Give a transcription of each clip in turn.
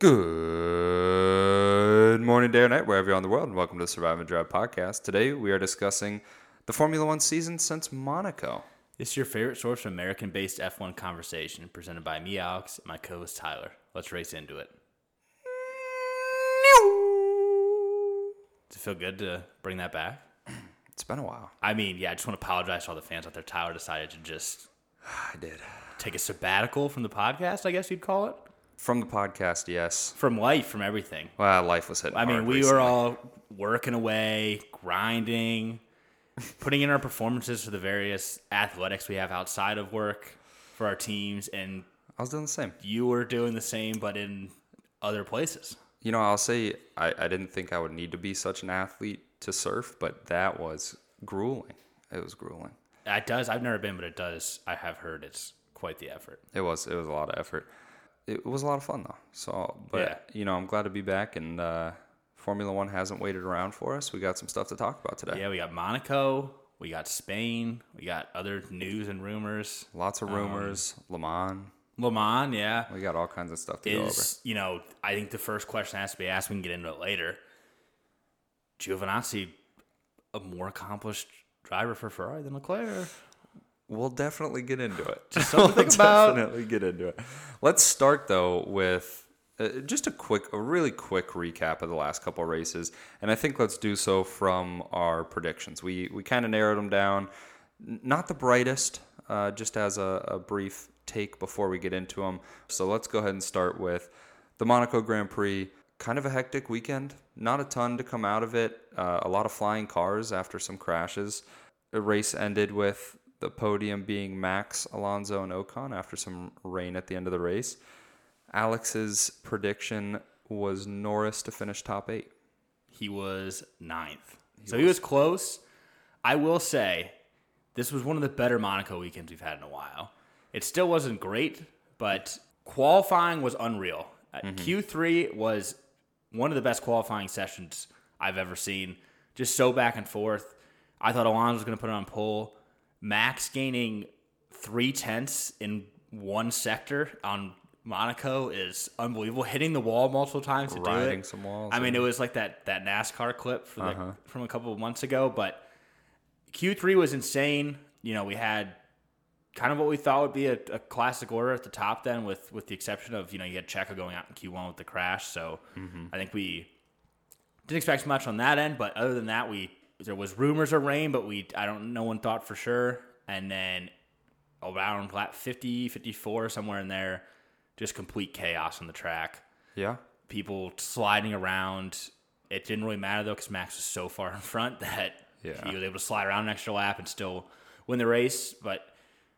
Good morning, day or night, wherever you're on the world, and welcome to the Survive and Drive podcast. Today we are discussing the Formula One season since Monaco. This is your favorite source of American based F1 conversation, presented by me, Alex, and my co host, Tyler. Let's race into it. Does it feel good to bring that back? It's been a while. I mean, yeah, I just want to apologize to all the fans out there. Tyler decided to just I did. take a sabbatical from the podcast, I guess you'd call it. From the podcast, yes. From life, from everything. Well, life was hitting. I mean, we recently. were all working away, grinding, putting in our performances for the various athletics we have outside of work for our teams, and I was doing the same. you were doing the same, but in other places. You know, I'll say I, I didn't think I would need to be such an athlete to surf, but that was grueling. It was grueling. It does. I've never been, but it does. I have heard it's quite the effort. It was. It was a lot of effort. It was a lot of fun though. So, but Yeah. you know, I'm glad to be back, and uh, Formula One hasn't waited around for us. We got some stuff to talk about today. Yeah, we got Monaco, we got Spain, we got other news and rumors. Lots of rumors. Le Mans. Le Mans, yeah, We got all kinds of stuff to go over. is you know I think the first question has to be asked. We can get into it later. Giovinazzi, a more accomplished driver for Ferrari than Leclerc. We'll definitely get into it. Just something we'll about. Definitely get into it. Let's start though with uh, just a quick, a really quick recap of the last couple of races, and I think let's do so from our predictions. We we kind of narrowed them down, not the brightest, uh, just as a, a brief take before we get into them. So let's go ahead and start with the Monaco Grand Prix. Kind of a hectic weekend. Not a ton to come out of it. Uh, a lot of flying cars after some crashes. The race ended with the podium being Max, Alonso, and Ocon after some rain at the end of the race. Alex's prediction was Norris to finish top eight. He was ninth. so he was close. I will say, this was one of the better Monaco weekends we've had in a while. It still wasn't great, but qualifying was unreal. Uh, Q3 was one of the best qualifying sessions I've ever seen. Just so back and forth. I thought Alonso was going to put it on pole. Max gaining three tenths in one sector on Monaco is unbelievable. Hitting the wall multiple times to do it. some walls, I mean, it was like that that NASCAR clip for the, uh-huh. from a couple of months ago, but Q3 was insane. You know, we had kind of what we thought would be a, a classic order at the top then with with the exception of, you know, you had Checo going out in Q1 with the crash, so mm-hmm. I think we didn't expect much on that end, but other than that, we there was rumors of rain, but we I don't no one thought for sure. And then around lap 50, 54 somewhere in there, just complete chaos on the track Yeah. people sliding around. It didn't really matter though because Max was so far in front that Yeah. he was able to slide around an extra lap and still win the race. But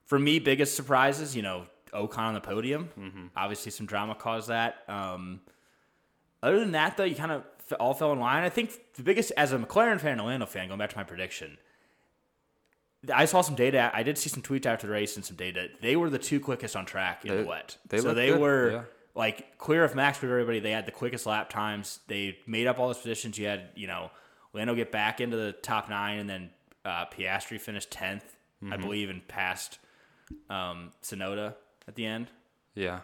for me, biggest surprises, you know, Ocon on the podium. Mm-hmm. Obviously, some drama caused that. Um, other than that, though, you kind of all fell in line. I think the biggest, as a McLaren fan and a Lando fan, going back to my prediction, I saw some data. I did see some tweets after the race and some data. They were the two quickest on track in They- the wet. they so they good, were yeah. like clear of Max with everybody. They had the quickest lap times. They made up all those positions. You had you know Lando get back into the top nine, and then uh, Piastri finished 10th, I Mm-hmm. believe, and passed um, Tsunoda at the end. Yeah.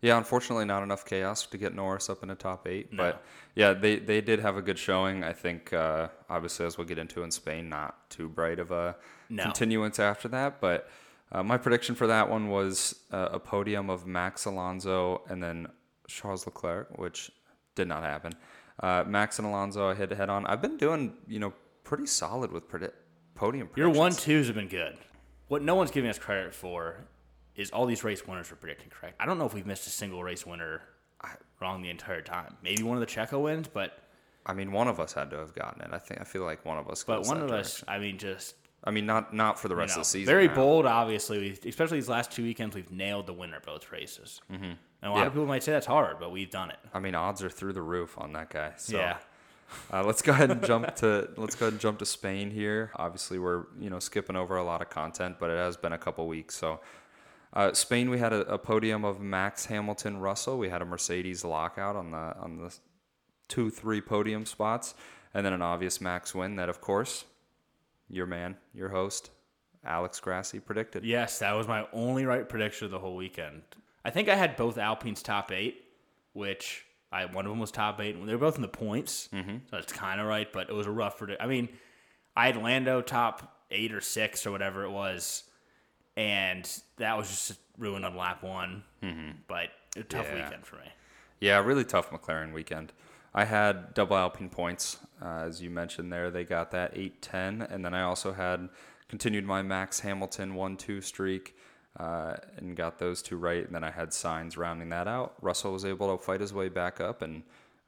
Yeah, unfortunately, not enough chaos to get Norris up in the top eight. No. But yeah, they, they did have a good showing. I think, uh, obviously, as we'll get into in Spain, not too bright of a No. continuance after that. But uh, my prediction for that one was uh, a podium of Max Alonso and then Charles Leclerc, which did not happen. Uh, Max and Alonso I hit head on. I've been doing, you know, pretty solid with predi- podium Your predictions. one twos have been good. What no one's giving us credit for is all these race winners were predicting correct. I don't know if we've missed a single race winner wrong the entire time. Maybe one of the Checo wins, but I mean, one of us had to have gotten it. I think I feel like one of us. but one of direction. us, I mean, just I mean, not not for the you rest know, of the season. very now. bold. Obviously, we especially these last two weekends, we've nailed the winner both races. Mm-hmm. And a lot Yeah. of people might say that's hard, but we've done it. I mean, odds are through the roof on that guy. So, Yeah. Uh, let's go ahead and jump to let's go ahead and jump to Spain here. Obviously, we're you know skipping over a lot of content, but it has been a couple weeks. So, uh, Spain, we had a, a podium of Max Hamilton, Russell. We had a Mercedes lockout on the on the two three podium spots, and then an obvious Max win. That of course, your man, your host, Alex Grassi predicted. Yes, that was my only right prediction of the whole weekend. I think I had both Alpine's top eight, which I one of them was top eight. They were both in the points, mm-hmm. so it's kind of right. But it was a rough. I mean, I had Lando top eight or six or whatever it was, and that was just ruined on lap one. Mm-hmm. But a tough Yeah. weekend for me. Yeah, really tough McLaren weekend. I had double Alpine points, uh, as you mentioned there. They got that 8 10. And then I also had continued my Max Hamilton 1 2 streak uh, and got those two right. And then I had Sainz rounding that out. Russell was able to fight his way back up and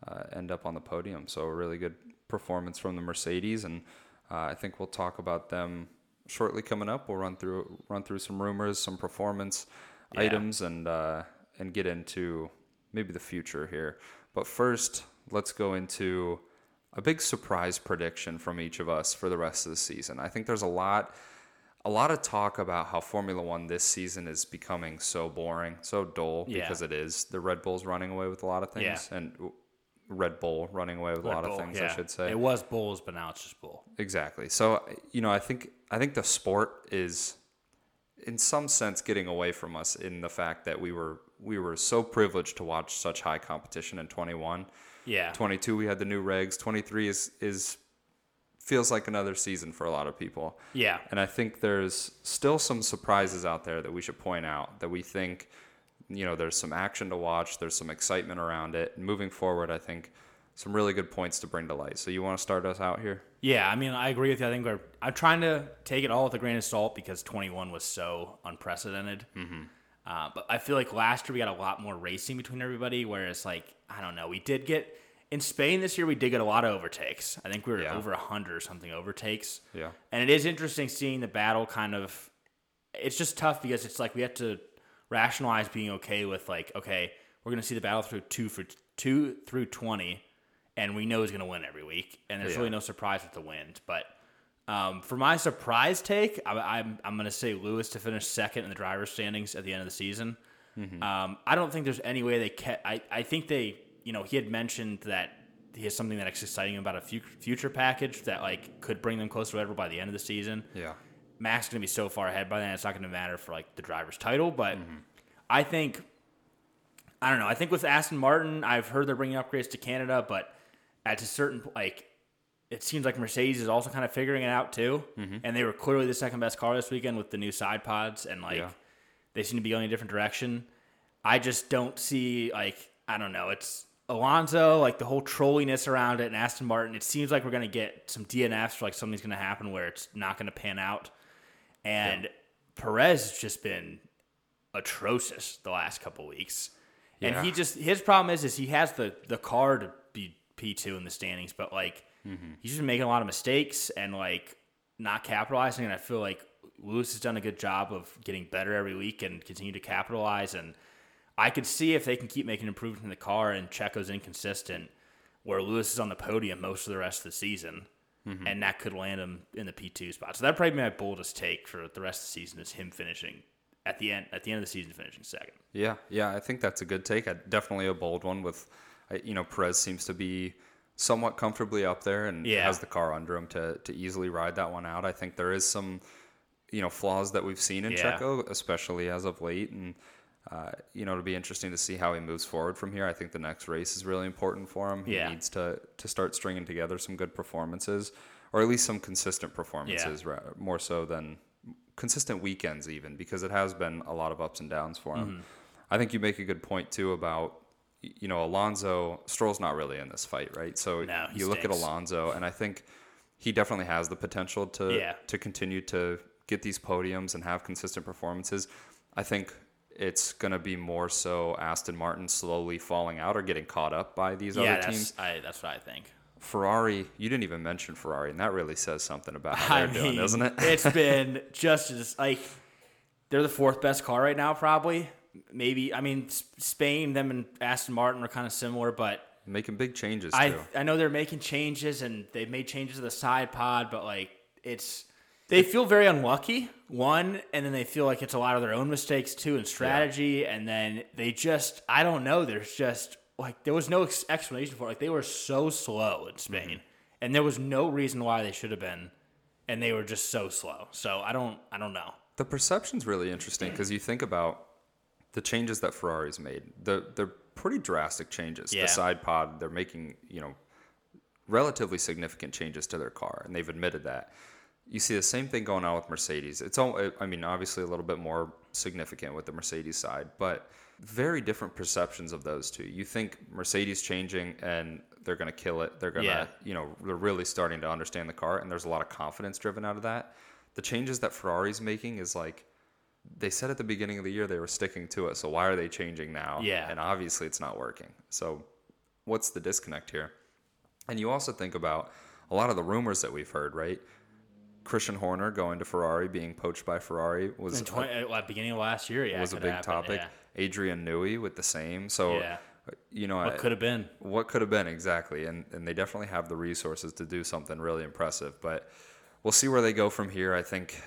uh, end up on the podium. So, a really good performance from the Mercedes. And uh, I think we'll talk about them shortly coming up. We'll run through run through some rumors, some performance Yeah. items, and uh, and get into maybe the future here. But first, let's go into a big surprise prediction from each of us for the rest of the season. I think there's a lot a lot of talk about how Formula 1 this season is becoming so boring, so dull Yeah. because it is. The Red Bull's running away with a lot of things Yeah. and Red Bull running away with a lot Bull, of things, I should say. It was Bulls, but now it's just Bull. Exactly. So you know, I think I think the sport is, in some sense, getting away from us in the fact that we were we were so privileged to watch such high competition in 21. Yeah. 22 we had the new regs. 23 is is feels like another season for a lot of people. Yeah. And I think there's still some surprises out there that we should point out that we think, you know, there's some action to watch, there's some excitement around it. And moving forward, I think some really good points to bring to light. So you want to start us out here? Yeah, I mean, I agree with you. I think we're. I'm trying to take it all with a grain of salt because 21 was so unprecedented. Mm-hmm. Uh, but I feel like last year we got a lot more racing between everybody. Whereas, like, I don't know, we did get in Spain this year. We did get a lot of overtakes. I think we were Yeah. over hundred or something overtakes. Yeah. And it is interesting seeing the battle kind of. It's just tough because it's like we have to rationalize being okay with like, okay, we're gonna see the battle through two for two through twenty, and we know he's gonna win every week, and there's Yeah. really no surprise with the wins. But um, for my surprise take, I, I'm I'm gonna say Lewis to finish second in the driver's standings at the end of the season. Um, I don't think there's any way they kept. I I think they, you know, he had mentioned that he has something that's exciting about a fu- future package that like could bring them closer to whatever by the end of the season. Yeah. Max is going to be so far ahead by then, it's not going to matter for like the driver's title. But Mm-hmm. I think, I don't know. I think with Aston Martin, I've heard they're bringing upgrades to Canada, but at a certain like, it seems like Mercedes is also kind of figuring it out too. Mm-hmm. And they were clearly the second best car this weekend with the new side pods, and like Yeah. they seem to be going a different direction. I just don't see like I don't know. It's Alonso, like the whole trolliness around it, and Aston Martin. It seems like we're gonna get some DNFs, for like something's gonna happen where it's not gonna pan out. And Perez has just been atrocious the last couple weeks. And Yeah. he just his problem is is he has the the car to be P two in the standings, but like mm-hmm. he's just making a lot of mistakes and like not capitalizing. And I feel like Lewis has done a good job of getting better every week and continue to capitalize. And I could see if they can keep making improvements in the car and Checo's inconsistent, where Lewis is on the podium most of the rest of the season. Mm-hmm. And that could land him in the P two spot. So that'd probably be my boldest take for the rest of the season is him finishing at the end at the end of the season finishing second. Yeah, yeah, I think that's a good take. I, definitely a bold one. With, you know, Perez seems to be somewhat comfortably up there and Yeah. has the car under him to to easily ride that one out. I think there is some, you know, flaws that we've seen in Yeah. Checo, especially as of late, and uh, you know, it'll be interesting to see how he moves forward from here. I think the next race is really important for him. He Yeah. needs to to start stringing together some good performances, or at least some consistent performances, ra- more so than consistent weekends even because it has been a lot of ups and downs for him. Mm-hmm. I think you make a good point too about you know Alonso Stroll's not really in this fight, right? So No, he you look at. Alonso and I think he definitely has the potential to Yeah. to continue to get these podiums and have consistent performances. I think it's going to be more so Aston Martin slowly falling out or getting caught up by these yeah, other teams. I, that's what I think. Ferrari, you didn't even mention Ferrari, and that really says something about how they're doing, doesn't it? it's been just as like they're the fourth best car right now, probably. Maybe I mean Spain, them and Aston Martin are kind of similar, but Making big changes I. I know they're making changes and they've made changes to the side pod, but like it's they feel very unlucky. One, and then they feel like it's a lot of their own mistakes too and strategy, and then they just I don't know. There's just like there was no ex- explanation for it. Like they were so slow in Spain, Mm-hmm. and there was no reason why they should have been, and they were just so slow. So I don't I don't know. The perception's really interesting because you think about the changes that Ferrari's made. The they're pretty drastic changes. Yeah. The side pod, they're making you know relatively significant changes to their car, and they've admitted that. You see the same thing going on with Mercedes. It's all, I mean, obviously a little bit more significant with the Mercedes side, but very different perceptions of those two. You think Mercedes changing and they're going to kill it. They're going to, Yeah. you know, they're really starting to understand the car, and there's a lot of confidence driven out of that. The changes that Ferrari's making is like, they said at the beginning of the year they were sticking to it. So why are they changing now? Yeah. And obviously it's not working. So what's the disconnect here? And you also think about a lot of the rumors that we've heard, right? Christian Horner going to Ferrari, being poached by Ferrari was In 20, at the beginning of last year, yeah, was a big happened, topic. yeah. Adrian Newey with the same. So Yeah. you know, What could have been? what could have been exactly and, and they definitely have the resources to do something really impressive but we'll see where they go from here i think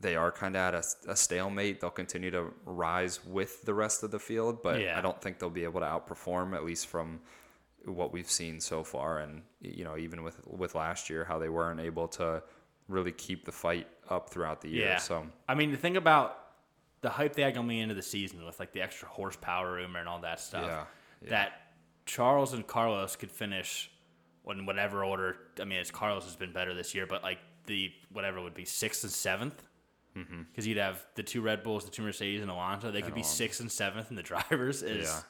they are kind of at a, a stalemate they'll continue to rise with the rest of the field but Yeah. i don't think they'll be able to outperform at least from what we've seen so far and you know even with with last year how they weren't able to really keep the fight up throughout the year Yeah. so I mean, the thing about the hype they had coming into the season with like the extra horsepower rumor and all that stuff, Yeah, yeah. that Charles and Carlos could finish in whatever order. I mean, it's Carlos has been better this year, but like the whatever would be sixth and seventh. Because Mm-hmm. you'd have the two Red Bulls, the two Mercedes, and Alonso. They could be Alonso. sixth and seventh in the drivers. Is Yeah.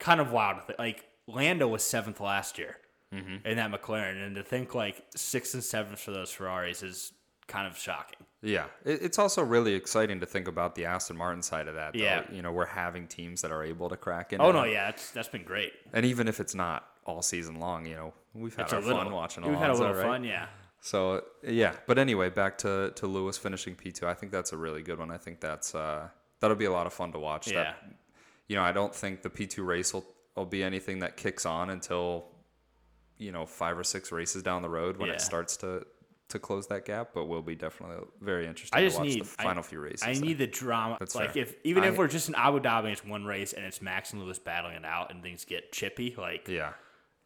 kind of wild. Like Lando was seventh last year Mm-hmm. in that McLaren, and to think like sixth and seventh for those Ferraris is kind of shocking. Yeah, it, it's also really exciting to think about the Aston Martin side of that. Though. Yeah. you know, we're having teams that are able to crack in. Oh no, yeah, that's that's been great. and even if it's not all season long, you know, we've had It's our little fun watching. We've had a little right? fun, yeah. So yeah, but anyway, back to to Lewis finishing P two. I think that's a really good one. I think that's uh, that'll be a lot of fun to watch. Yeah. That, you know, I don't think the P two race will, will be anything that kicks on until you know five or six races down the road when Yeah. it starts to to close that gap. But will be definitely very interesting I to just watch need the I- final few races. I need the drama. That's like fair. if even if we're just in Abu Dhabi, and it's one race and it's Max and Lewis battling it out and things get chippy. Like yeah.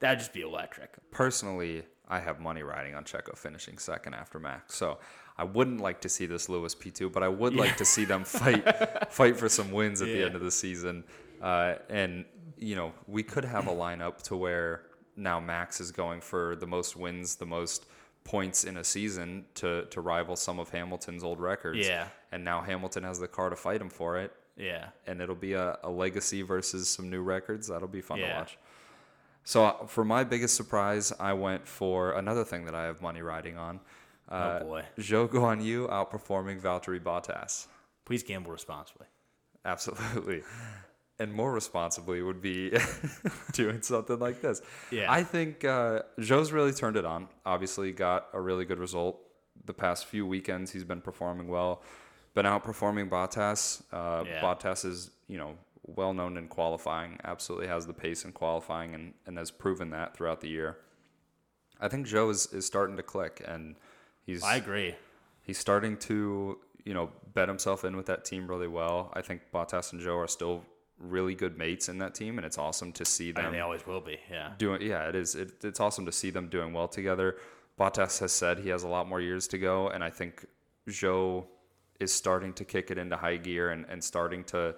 that'd just be electric. personally, I have money riding on Checo finishing second after Max. So I wouldn't like to see this Lewis P2, but I would like to see them fight fight for some wins at the end of the season. Uh, and you know, we could have a lineup to where now Max is going for the most wins, the most points in a season to to rival some of Hamilton's old records. Yeah. And now Hamilton has the car to fight him for it. Yeah. And it'll be a, a legacy versus some new records. That'll be fun to watch. So uh, for my biggest surprise, I went for another thing that I have money riding on. Uh, oh boy. Zhou Guanyu outperforming Valtteri Bottas. Please gamble responsibly. Absolutely. And more responsibly would be doing something like this. Yeah. I think uh, Zhou's really turned it on. Obviously, got a really good result. The past few weekends, he's been performing well. Been outperforming Bottas. Uh, Yeah. Bottas is, you know, well known in qualifying. Absolutely has the pace in qualifying and, and has proven that throughout the year. I think Zhou is, is starting to click, and he's I agree. he's starting to you know bet himself in with that team really well. I think Bottas and Zhou are still really good mates in that team, and it's awesome to see I them mean, they always will be. Yeah. doing. Yeah, it is. It, it's awesome to see them doing well together. Bottas has said he has a lot more years to go, and I think Zhou is starting to kick it into high gear and, and starting to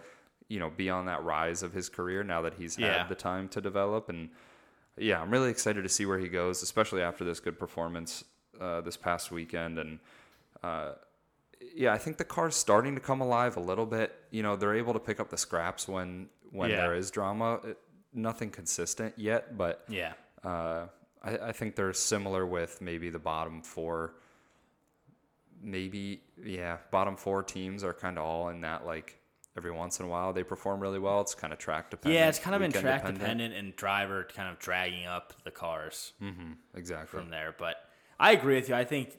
you know be on that rise of his career now that he's Yeah. had the time to develop and yeah, I'm really excited to see where he goes, especially after this good performance uh, this past weekend. And uh, yeah, I think the car's starting to come alive a little bit. You know, they're able to pick up the scraps when when Yeah. there is drama. It, nothing consistent yet, but Yeah. uh, I, I think they're similar with maybe the bottom four. Maybe yeah, bottom four teams are kind of all in that like. Every once in a while, they perform really well. It's kind of track dependent. Yeah, it's kind of been track dependent and driver kind of dragging up the cars Exactly. from there. But I agree with you. I think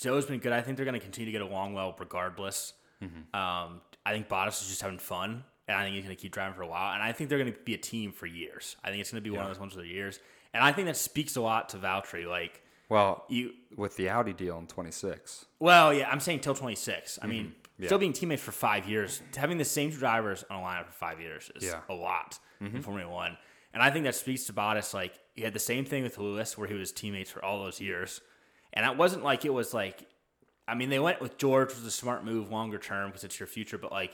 Zhou's been good. I think they're going to continue to get along well regardless. Mm-hmm. Um, I think Bottas is just having fun, and I think he's going to keep driving for a while. And I think they're going to be a team for years. I think it's going to be one of those ones for the years. And I think that speaks a lot to Valtteri. Like Well, you, with the Audi deal in 26. well, yeah, I'm saying till 26. I mean, Mm-hmm. Yeah. still being teammates for five years, having the same drivers on a lineup for five years is Yeah. Mm-hmm. a lot in Formula One. And I think that speaks to Bottas. Like he had the same thing with Lewis, where he was teammates for all those years, and it wasn't like it was like. I mean, they went with George was a smart move longer term because it's your future. But like,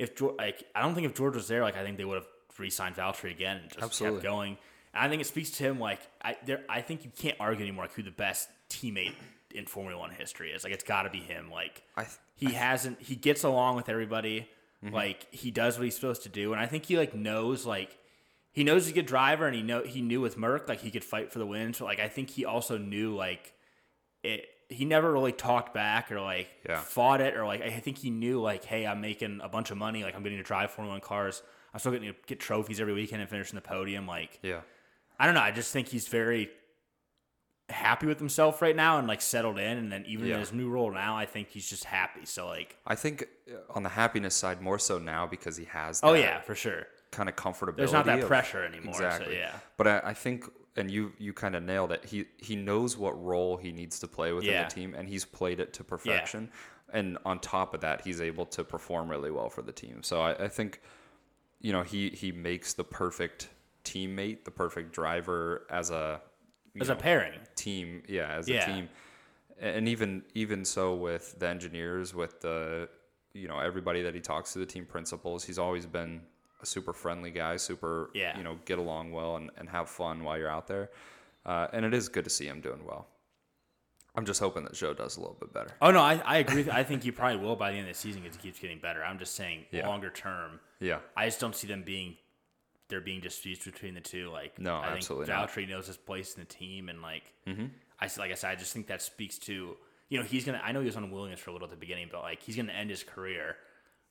if George, like, I don't think if George was there, like, I think they would have re-signed Valtteri again and just Absolutely. kept going. And I think it speaks to him like I there I think you can't argue anymore like who the best teammate in Formula One history is. Like it's got to be him. Like I th- he hasn't he gets along with everybody. Mm-hmm. Like he does what he's supposed to do, and I think he like knows like he knows he's a good driver, and he know he knew with Merc like he could fight for the win. So like I think he also knew like it. He never really talked back or like Yeah. fought it or like I think he knew like hey I'm making a bunch of money like I'm getting to drive Formula One cars. I'm still getting to get trophies every weekend and finish in the podium. Like yeah. I don't know. I just think he's very happy with himself right now and like settled in. And then even Yeah. in his new role now, I think he's just happy. So like, I think uh, on the happiness side more so now because he has. oh yeah, for sure. kind of comfortability. There's not that of- pressure anymore. Exactly. So yeah, But I, I think, and you you kind of nailed it. He he knows what role he needs to play within Yeah. the team, and he's played it to perfection. And on top of that, he's able to perform really well for the team. So I, I think, you know, he he makes the perfect teammate, the perfect driver as a as a pairing. team. Yeah, as Yeah. a team, and even even so with the engineers, with the you know everybody that he talks to, the team principals, he's always been a super friendly guy, super Yeah. you know get along well and, and have fun while you're out there, uh, and it is good to see him doing well. I'm just hoping that Zhou does a little bit better. Oh no, I, I agree. I think he probably will by the end of the season because he keeps getting better. I'm just saying Yeah. longer term. Yeah, I just don't see them being there being disputes between the two. Like No, I absolutely think not. Valtteri knows his place in the team, and like I s- like I said, I just think that speaks to you know he's gonna. I know he was on Williams for a little at the beginning, but like he's gonna end his career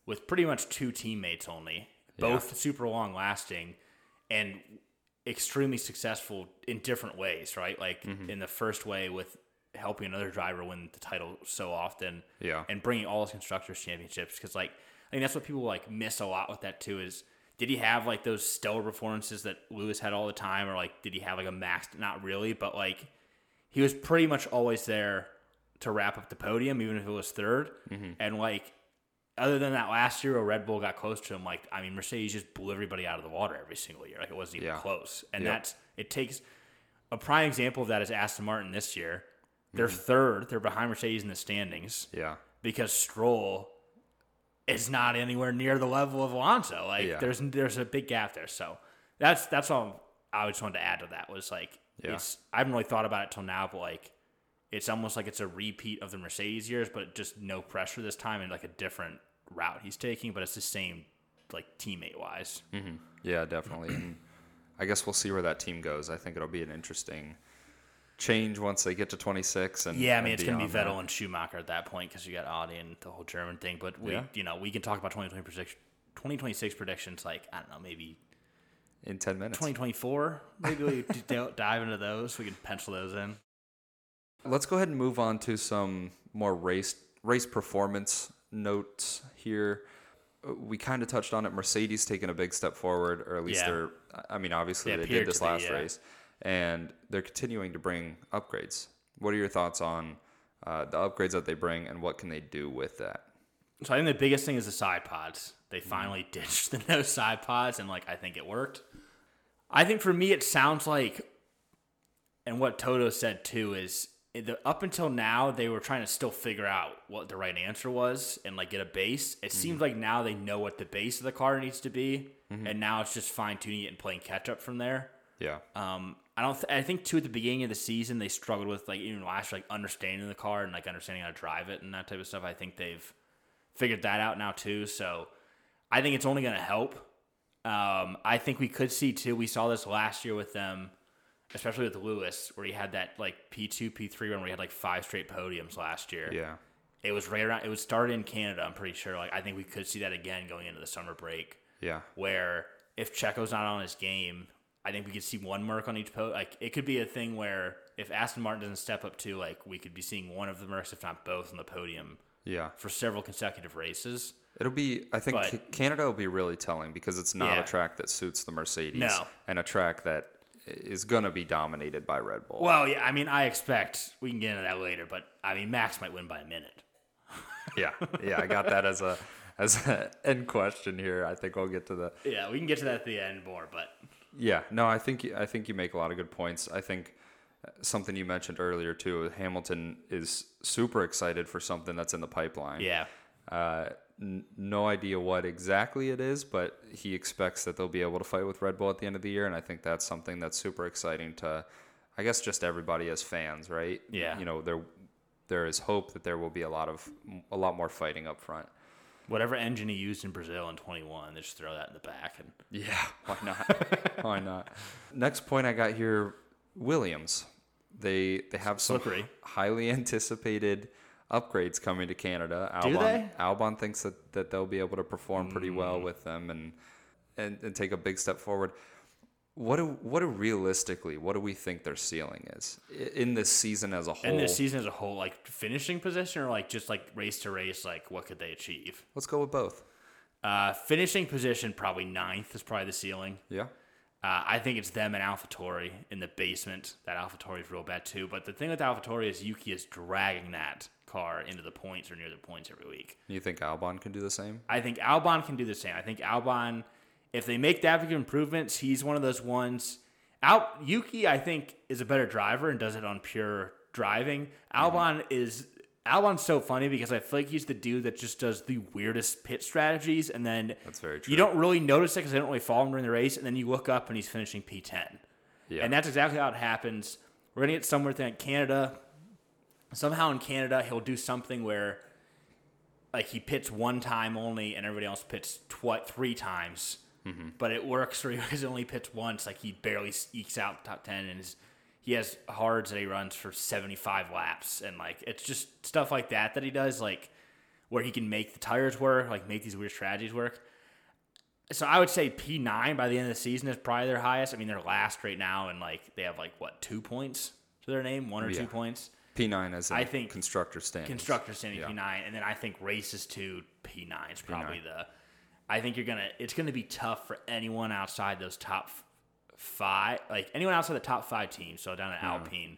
with pretty much two teammates only, both super long lasting, and extremely successful in different ways. Right, like Mm-hmm. in the first way with helping another driver win the title so often, Yeah. and bringing all his constructors championships because like I think that's what people like miss a lot with that too is did he have like those stellar performances that Lewis had all the time or like did he have like a max not really but like he was pretty much always there to wrap up the podium even if it was 3rd Mm-hmm. and like other than that last year where Red Bull got close to him like I mean Mercedes just blew everybody out of the water every single year like it wasn't even Yeah. close and Yep. that's it takes a prime example of that is Aston Martin this year they're Mm-hmm. third they're behind Mercedes in the standings yeah, because Stroll is not anywhere near the level of Alonso. Like Yeah. there's there's a big gap there. So that's that's all I just wanted to add to that was like Yeah. it's I haven't really thought about it till now, but like it's almost like it's a repeat of the Mercedes years, but just no pressure this time and like a different route he's taking, but it's the same like teammate wise. Mm-hmm. yeah, definitely. and I guess we'll see where that team goes. I think it'll be an interesting change once they get to 26. And Yeah, I mean it's gonna be beyond that. Vettel and Schumacher at that point because you got Audi and the whole German thing. But we, Yeah. you know, we can talk about 2020 2026 predictions. Like I don't know, maybe in 10 minutes. 2024. Maybe we dive into those. We can pencil those in. Let's go ahead and move on to some more race race performance notes here. Uh, We kind of touched on it. Mercedes taking a big step forward, or at least Yeah. they're. I mean, obviously They they did this to be, last yeah. race, and they're continuing to bring upgrades. What are your thoughts on uh, the upgrades that they bring, and what can they do with that? So I think the biggest thing is the side pods. They finally ditched the no side pods, and like I think it worked. I think for me, it sounds like, and what Toto said too is the, up until now they were trying to still figure out what the right answer was and like get a base. It seems like now they know what the base of the car needs to be, and now it's just fine tuning it and playing catch up from there. Yeah, Um, I don't. Th- I think too at the beginning of the season they struggled with like even last year, like understanding the car and like understanding how to drive it and that type of stuff. I think they've figured that out now too. So I think it's only going to help. Um, I think we could see too. We saw this last year with them, especially with Lewis, where he had that like P two P three run where he had like five straight podiums last year. yeah, It was right around. It was started in Canada. I'm pretty sure. Like I think we could see that again going into the summer break yeah, where if Checo's not on his game, I think we could see one Merc on each post. Like it could be a thing where if Aston Martin doesn't step up too, like we could be seeing one of the Mercs, if not both, on the podium yeah. for several consecutive races. It'll be. I think But- Canada will be really telling because it's not Yeah. a track that suits the Mercedes, No. and a track that is going to be dominated by Red Bull. Well, yeah, I mean, I expect we can get into that later, but I mean, Max might win by a minute. yeah, yeah. I got that as a as an end question here. I think we'll get to the Yeah, we can get to that at the end more, but Yeah, no, I think I think you make a lot of good points. I think uh, something you mentioned earlier too. Hamilton is super excited for something that's in the pipeline. yeah, Uh, n- no idea what exactly it is, but he expects that they'll be able to fight with Red Bull at the end of the year, and I think that's something that's super exciting to, I guess, just everybody as fans, right? Yeah. You know, there there is hope that there will be a lot of a lot more fighting up front. Whatever engine he used in Brazil in 21, they just throw that in the back. And Yeah, why not? why not? Next point I got here, Williams. They they have some Slippery. highly anticipated upgrades coming to Canada. Albon, Do they? Albon thinks that, that they'll be able to perform pretty Mm. well with them and, and and take a big step forward. What do what do realistically what do we think their ceiling is in this season as a whole? In this season as a whole, like finishing position or like just like race to race, like what could they achieve? Let's go with both. Uh, finishing position, probably ninth is probably the ceiling. Yeah. Uh, I think it's them and AlphaTauri in the basement. That AlphaTauri is real bad too. But the thing with AlphaTauri is Yuki is dragging that car into the points or near the points every week. You think Albon can do the same? I think Albon can do the same. I think Albon, if they make that big improvements, he's one of those ones. Out Yuki, I think, is a better driver and does it on pure driving. Mm-hmm. Albon is Albon's so funny because I feel like he's the dude that just does the weirdest pit strategies, and then That's very true. you don't really notice it because they don't really follow him during the race, and then you look up and he's finishing P10. Yeah. And that's exactly how it happens. We're gonna get somewhere in Canada. Somehow in Canada, he'll do something where, like, he pits one time only, and everybody else pits tw- three times. Mm-hmm. But it works for because he only pits once. Like he barely ekes out the top ten, and his, he has hards that he runs for seventy five laps, and like it's just stuff like that that he does, like where he can make the tires work, like make these weird strategies work. So I would say P nine by the end of the season is probably their highest. I mean, they're last right now, and like they have like what two points to their name, one or Yeah. two points. P9 as in I think constructor standings. Constructor standing Yeah. P nine, and then I think races to P nine is probably the. I think you're gonna. It's gonna be tough for anyone outside those top five, like anyone outside the top five teams. So down at Alpine,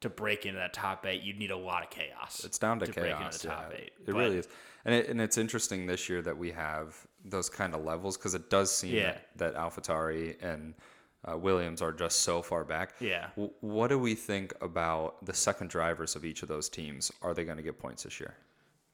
to break into that top eight, you'd need a lot of chaos. It's down to, break into chaos. the top yeah. eight. It But- really is, and it, and it's interesting this year that we have those kind of levels because it does seem Yeah. that, that AlphaTauri and uh, Williams are just so far back. Yeah. W- what do we think about the second drivers of each of those teams? Are they going to get points this year?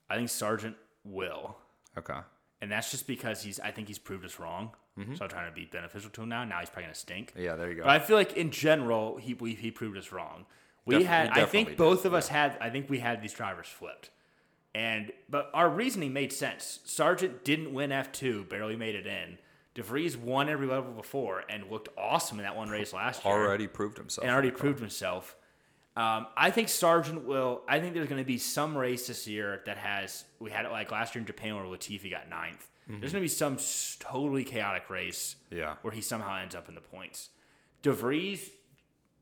I think Sargeant will. Okay. And that's just because he's. I think he's proved us wrong. So I'm trying to be beneficial to him now. Now he's probably gonna stink. Mm-hmm. Yeah, there you go. But I feel like in general, he we, he proved us wrong. We Defi- had, I think both of us had, I think we had these drivers flipped, and but our reasoning made sense. Sargeant didn't win F two, barely made it in. DeVries won every level before and looked awesome in that one race last year already proved himself. and already proved himself. Um, I think Sargeant will. I think there's going to be some race this year that has. We had it like last year in Japan where Latifi got ninth. There's going to be some totally chaotic race Yeah. where he somehow ends up in the points. DeVries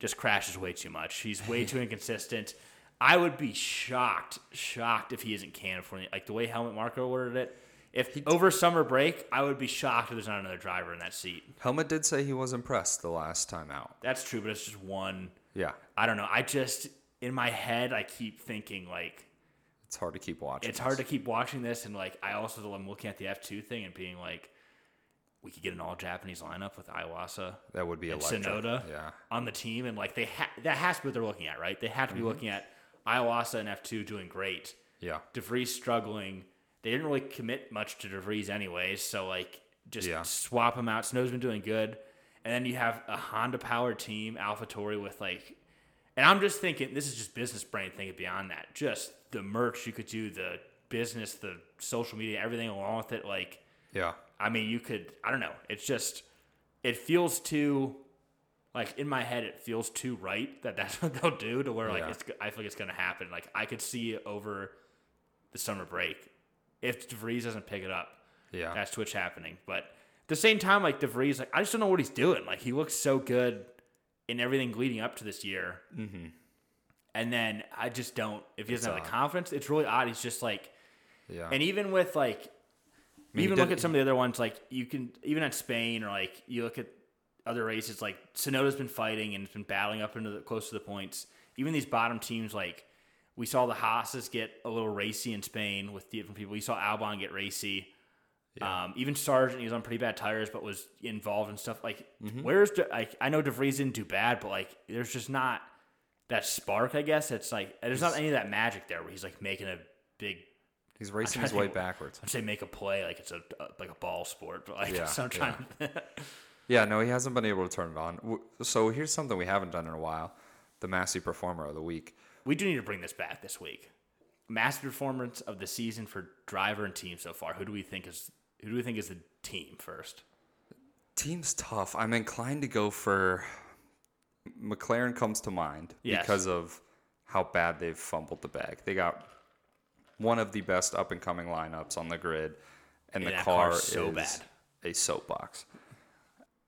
just crashes way too much. He's way too inconsistent. I would be shocked, shocked if he isn't canned for like the way Helmut Marko ordered it. If he, over summer break, I would be shocked if there's not another driver in that seat. Helmut did say he was impressed the last time out. That's true, but it's just one. Yeah. I don't know. I just in my head I keep thinking like It's hard to keep watching. it's hard to keep watching this and like I also am looking at the F two thing and being like we could get an all Japanese lineup with Iwasa That would be electric. Tsunoda Yeah. on the team and like they ha- that has to be what they're looking at, right? They have to Mm-hmm. be looking at Iwasa and F two doing great. Yeah. DeVries struggling. They didn't really commit much to DeVries anyways, so like just Yeah. swap him out. Snow's been doing good. And then you have a Honda powered team, AlphaTauri with like and I'm just thinking this is just business brain thinking beyond that. Just the merch you could do, the business, the social media, everything along with it, like Yeah. I mean, you could. I don't know. It's just. It feels too. Like in my head, it feels too right that that's what they'll do. To where like Yeah. it's. I feel like it's gonna happen. Like I could see it over the summer break if DeVries doesn't pick it up. Yeah. That's Twitch happening. But at the same time, like DeVries, like I just don't know what he's doing. Like he looks so good in everything leading up to this year. Mm-hmm. And then I just don't. If he doesn't have odd. the confidence, it's really odd. He's just like. yeah. And even with like, mean, even look at some of the other ones, like you can even at Spain or like you look at other races, like Tsunoda's been fighting and has been battling up into the close to the points. Even these bottom teams, like we saw the Haas's get a little racy in Spain with different people. We saw Albon get racy. Um, even Sargeant, he was on pretty bad tires, but was involved in stuff. Like, Mm-hmm. where's De- like I know DeVries didn't do bad, but like there's just not that spark. I guess it's like there's not any of that magic there where he's like making a big He's racing his way think- backwards. I'd say make a play like it's a like a ball sport, but like Yeah, so I'm trying. to Yeah, no, he hasn't been able to turn it on. So here's something we haven't done in a while: the Massey Performer of the Week. We do need to bring this back this week. Master performance of the season for driver and team so far. Who do we think is who do we think is the team first? Team's tough. I'm inclined to go for McLaren. Comes to mind Yes. because of how bad they've fumbled the bag. They got one of the best up and coming lineups on the grid, and Yeah, the car car's is bad. a soapbox.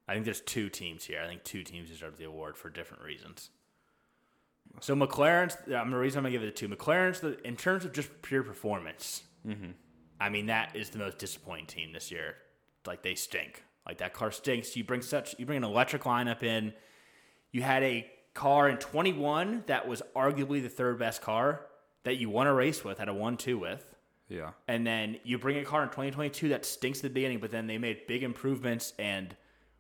I think there's two teams here. I think two teams deserve the award for different reasons. So McLaren's. I'm the reason I'm gonna give it to McLaren's. The in terms of just pure performance. Mm-hmm. I mean that is the most disappointing team this year. Like they stink. Like that car stinks. You bring such. You bring an electric lineup in. You had a car in 21 that was arguably the third best car that you won a race with, had a one-two with Yeah, and then you bring a car in 2022 that stinks at the beginning, but then they made big improvements and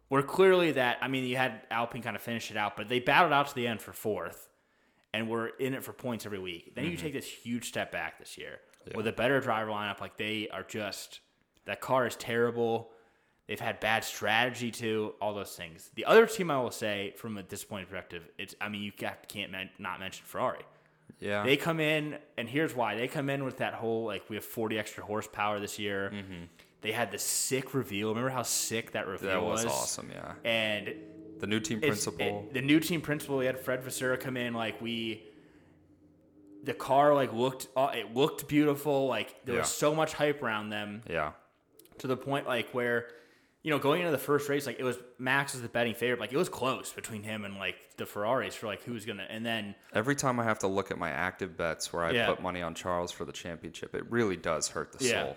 were clearly that. I mean, you had Alpine kind of finish it out, but they battled out to the end for fourth, and we're in it for points every week. Then you mm-hmm. take this huge step back this year with a better driver lineup. Like they are just that car is terrible. They've had bad strategy too. All those things. The other team I will say, from a disappointing perspective, it's. I mean, you can't men- not mention Ferrari. yeah. They come in, and here's why they come in with that whole like we have 40 extra horsepower this year. Mm-hmm. They had the sick reveal. Remember how sick that reveal was? that was awesome. Yeah, And the new team principal. it- the new team principal, we had Fred Vasseur come in. Like we, the car like looked, uh, it looked beautiful. Like there Yeah. was so much hype around them yeah, to the point like where. You know, going into the first race, like it was Max was the betting favorite. Like it was close between him and like the Ferraris for like who's gonna. And then Every time I have to look at my active bets where I Yeah. put money on Charles for the championship, it really does hurt the Yeah. soul.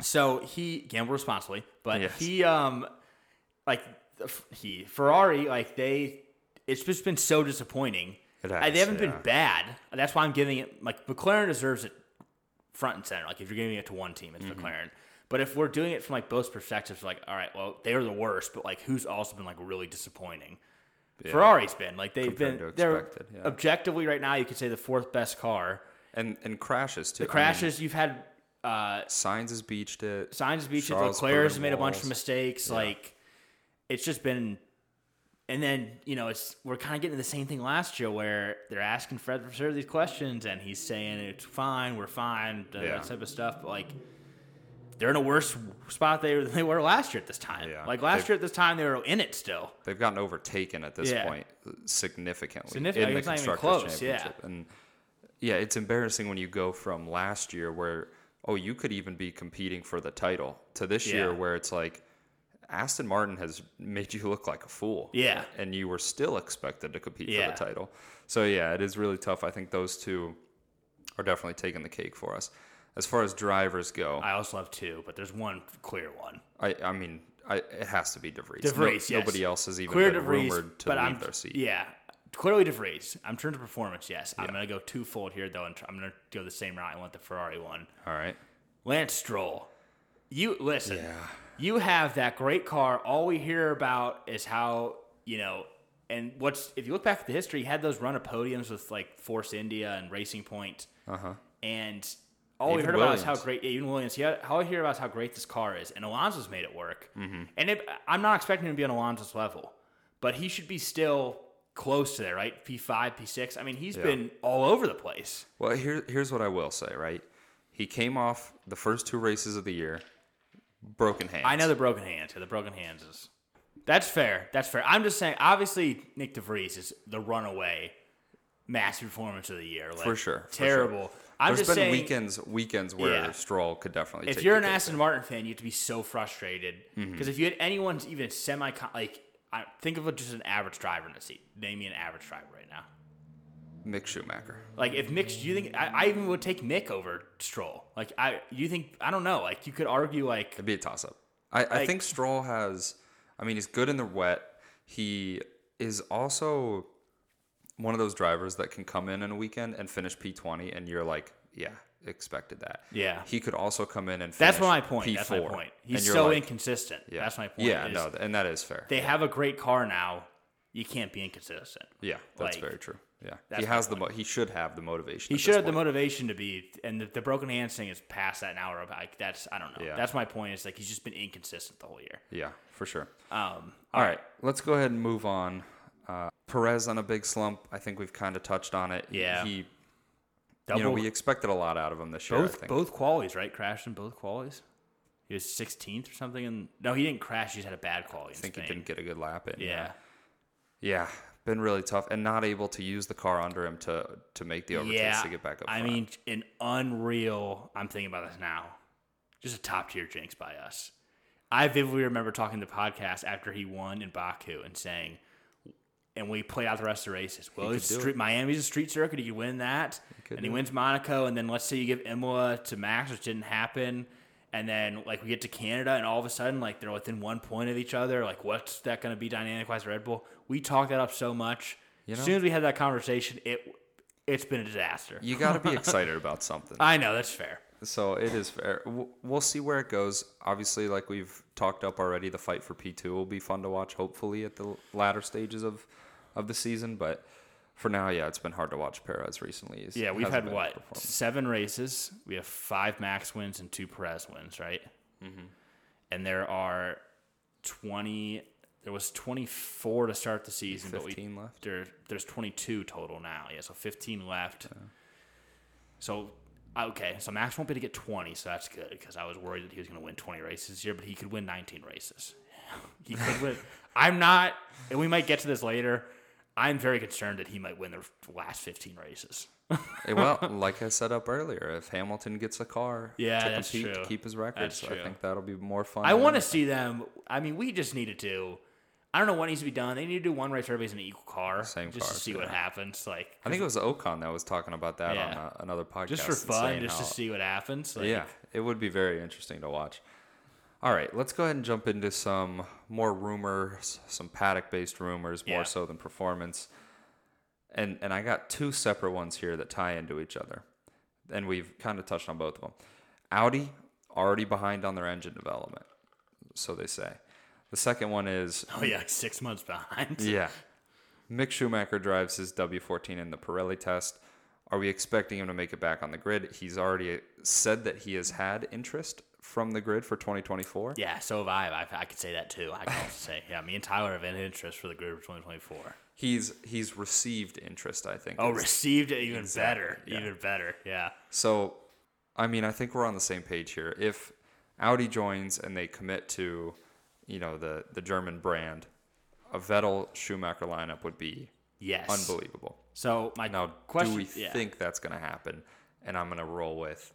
So he gambled responsibly, but Yes. he um like he Ferrari like they it's just been so disappointing. It has, they haven't yeah. been bad. That's why I'm giving it like McLaren deserves it front and center. Like if you're giving it to one team, it's Mm-hmm. McLaren. But if we're doing it from like both perspectives, like all right, well they're the worst, but like who's also been like really disappointing? Ferrari's been like they've Compared been they're yeah. objectively right now you could say the fourth best car. And and crashes too. The crashes you've had uh Sainz has beached it. Sainz beaches, Charles Leclerc's burned made a bunch of mistakes. Like it's just been, and then you know it's we're kind of getting the same thing last year where they're asking Fred for these questions and he's saying it's fine, we're fine, that type of stuff. But like they're in a worse spot they than they were last year at this time. Yeah. Like last They've- year at this time they were in it still. They've gotten overtaken at this Yeah. point uh, significantly Significant- in the it's not even constructors close, yeah. championship. And yeah, it's embarrassing when you go from last year where oh you could even be competing for the title to this year where it's like Aston Martin has made you look like a fool. Yeah. And you were still expected to compete Yeah. for the title. So yeah, it is really tough. I think those two are definitely taking the cake for us. As far as drivers go, I also have two, but there's one clear one. I, I mean, I, it has to be DeVries. De No- yes. Nobody else has even Clear been De Vries, rumored to leave I'm, their seat. Yeah, clearly De Vries. I'm turned to performance. Yes, I'm gonna go twofold here though, and tr- I'm gonna go the same route I went the Ferrari one. All right. Lance Stroll. You listen. Yeah. You have that great car. All we hear about is how you know, and what's if you look back at the history, he had those run of podiums with like Force India and Racing Point, Uh huh. and all we Even heard about is how Williams. great even Williams. Had, all I hear about is how great this car is, and Alonso's made it work. Mm-hmm. And it, I'm not expecting him to be on Alonso's level, but he should be still close to there, right? P5, P6. I mean, he's Yeah. been all over the place. Well, here, here's what I will say, right? He came off the first two races of the year, broken hands. I know the broken hands. The broken hands is that's fair. That's fair. I'm just saying. Obviously, Nyck DeVries is the runaway massive performance of the year. Like, For sure, for terrible. I'm There's just been saying. weekends, weekends where Yeah. Stroll could definitely. if you're an Aston. Martin fan, you have to be so frustrated Mm-hmm. because if you had anyone even semi like, I, think of just an average driver in the seat. Name me an average driver right now. Mick Schumacher. Like if Mick, do you think I, I even would take Mick over Stroll? Like I, you think I don't know. Like you could argue like It'd be a toss up. I, I think Stroll has. I mean, he's good in the wet. He is also one of those drivers that can come in in a weekend and finish P20, and you're like, yeah, expected that. Yeah. He could also come in and that's my point. P4, That's my point. He's so like, inconsistent. yeah. That's my point. Yeah, is no, and that is fair. They have a great car now. you can't be inconsistent. Yeah, that's Like, very true. Yeah, that's he has the mo- he should have the motivation. He should have the motivation to be, and the, the broken hands thing is past that now. Or like that's I don't know. Yeah. That's my point. Is like he's just been inconsistent the whole year. Yeah, for sure. Um, All right, let's go ahead and move on. Uh, Perez on a big slump. I think we've kind of touched on it. Yeah. he. double, You know, we expected a lot out of him this year. I both think. both qualities, right? Crashed in both qualities. He was 16th or something, and no, he didn't crash. He just had a bad quality. I think he didn't get a good lap in. Yeah, Yeah, been really tough, and not able to use the car under him to to make the overtakes yeah. to get back up. I front. mean, an unreal. I'm thinking about this now. Just a top tier jinx by us. I vividly remember talking to the podcast after he won in Baku and saying, and we played out the rest of the races. Well, it's street, Miami's a street circuit. He could win that, could and he wins Monaco, and then let's say you give Imola to Max, which didn't happen, and then like we get to Canada, and all of a sudden like they're within one point of each other. Like, what's that going to be dynamic wise? Red Bull. We talked that up so much. You know, as soon as we had that conversation, it it's been a disaster. you got to be excited about something. I know that's fair. So it is fair. We'll see where it goes. Obviously, like we've talked up already, the fight for P two will be fun to watch. Hopefully, at the latter stages of of the season, but for now, yeah, it's been hard to watch Perez recently. He's- Yeah, we've had what seven races. We have five Max wins and two Perez wins, right? Mm-hmm. And there are twenty. There was twenty four to start the season, but we 15 left? there there's twenty two total now. Yeah, so fifteen left. So okay, so Max won't be able to get twenty, so that's good because I was worried that he was going to win twenty races this year, but he could win nineteen races. he could win. I'm not, and we might get to this later. I'm very concerned that he might win the last 15 races. Eh, well, like I said up earlier, if Hamilton gets a car Yeah, to that's compete true. to keep his record, That's so true. I think that'll be more fun. I want to see them. I mean, we just needed to. I don't know what needs to be done. They need to do one race where everybody's in an equal car, Same just to cars, see what happens. Like, I think it was Ocon that was talking about that on Yeah. uh, another podcast. just for fun, just to see what happens. Like, yeah, it would be very interesting to watch. All right, let's go ahead and jump into some more rumors, some paddock based rumors, more Yeah. so than performance. And and I got two separate ones here that tie into each other. And we've kind of touched on both of them. Audi already behind on their engine development. So they say. The second one is Oh yeah, six months behind. yeah. Mick Schumacher drives his W14 in the Pirelli test. Are we expecting him to make it back on the grid? He's already said that he has had interest from the grid for 2024. Yeah, so have I. I, I could say that too. I can also say, yeah, me and Tyler have an interest for the grid for 2024. He's he's received interest, I think. Oh, received it even Exactly, better. yeah. Even better. Yeah. So, I mean, I think we're on the same page here. If Audi joins and they commit to, you know, the the German brand, a Vettel Schumacher lineup would be Yes. unbelievable. So my Now, question. do we yeah. think that's going to happen? And I'm going to roll with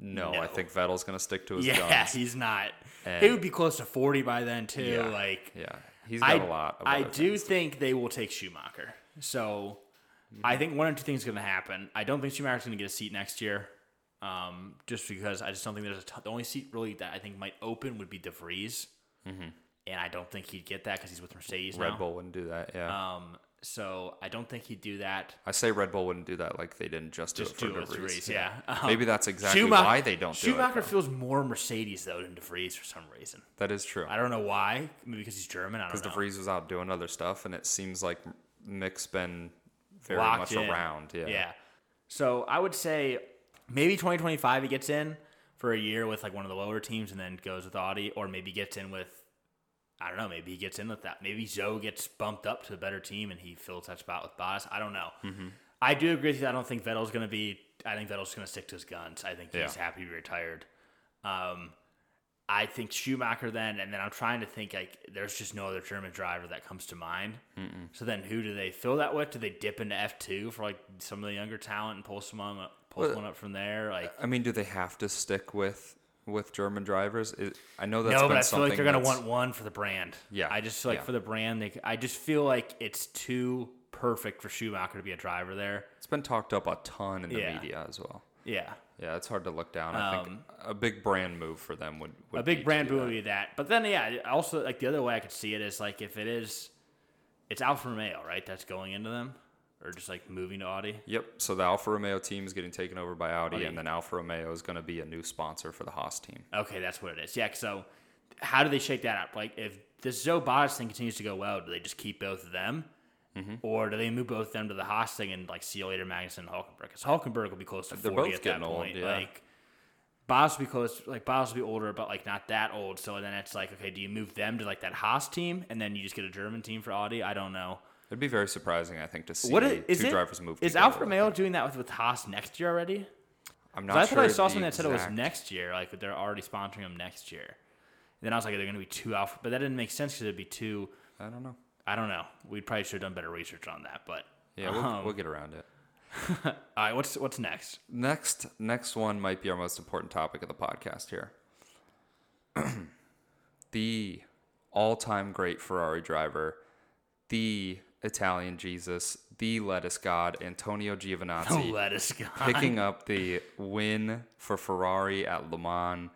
no, No. I think Vettel's going to stick to his Yeah, guns. he's not. And- he would be close to 40 by then too. Yeah. Like Yeah, he's got I, a lot. Of I do think they will take Schumacher. So I think one or two things are going to happen. I don't think Schumacher's going to get a seat next year. Um, just because I just don't think there's a ton, the only seat really that I think might open would be De Vries, and I don't think he'd get that because he's with Mercedes Mm-hmm. Red now. Bull wouldn't do that. Yeah, Um, so I don't think he'd do that. I say Red Bull wouldn't do that like they didn't just do Just it for do De it with Vries. Vries, yeah. Um, Maybe that's exactly Schumacher- why they don't do it. Schumacher feels more Mercedes though than De Vries for some reason. That is true. I don't know why. Maybe because he's German. I don't Because know. De Vries was out doing other stuff, and it seems like Mick's been very Locked much in. around. Yeah. Yeah. So I would say maybe 2025 he gets in for a year with like one of the lower teams and then goes with Audi, or maybe gets in with I don't know. Maybe he gets in with that. Maybe Zhou gets bumped up to a better team and he fills that spot with Bottas. I don't know. Mm-hmm. I do agree with you. I don't think Vettel's going to be. I think Vettel's going to stick to his guns. I think he's Yeah. happy to be retired. Um, I think Schumacher then, and then I'm trying to think like there's just no other German driver that comes to mind. So then who do they fill that with? Do they dip into F2 for like some of the younger talent and pull someone up, pull Well, someone up from there? Like I mean, do they have to stick with with German drivers? It, I know that's no, been but I feel like they're gonna want one for the brand. Yeah, I just feel like yeah. for the brand, they, I just feel like it's too perfect for Schumacher to be a driver there. It's been talked up a ton in the Yeah. media as well. Yeah, Yeah, it's hard to look down. I think a big brand move for them would, would Um, a big brand move would be that. But then, yeah, also like the other way I could see it is like if it is, it's Alfa Romeo, right? That's going into them, or just like moving to Audi. Yep. So the Alfa Romeo team is getting taken over by Audi, Audi. and then Alfa Romeo is going to be a new sponsor for the Haas team. Okay, that's what it is. Yeah, so how do they shake that up? Like, if this Zhou Bottas thing continues to go well, do they just keep both of them? Mm-hmm. Or do they move both of them to the Haas thing and like see you later, Magnussen and Hulkenberg? Because Hulkenberg will be close to They're 40 both at getting that old, point. yeah. Like Bottas will be close, like Bottas will be older, but like not that old. So then it's like, okay, do you move them to like that Haas team and then you just get a German team for Audi? I don't know. It'd be very surprising, I think, to see What is, two it? drivers move. Is Alfa Romeo that. doing that with, with Haas next year already? I'm not I sure. thought I saw something that said it was next year, like they're already sponsoring them next year. then I was like, they're going to be two Alpha, but that didn't make sense because it'd be two. I don't know. I don't know. We probably should have done better research on that, but Yeah, we'll, Um, we'll get around it. all right. What's what's next? Next, next one might be our most important topic of the podcast here. the all-time great Ferrari driver, the Italian Jesus, the lettuce god, Antonio Giovinazzi, The Lettuce guy. picking up the win for Ferrari at Le Mans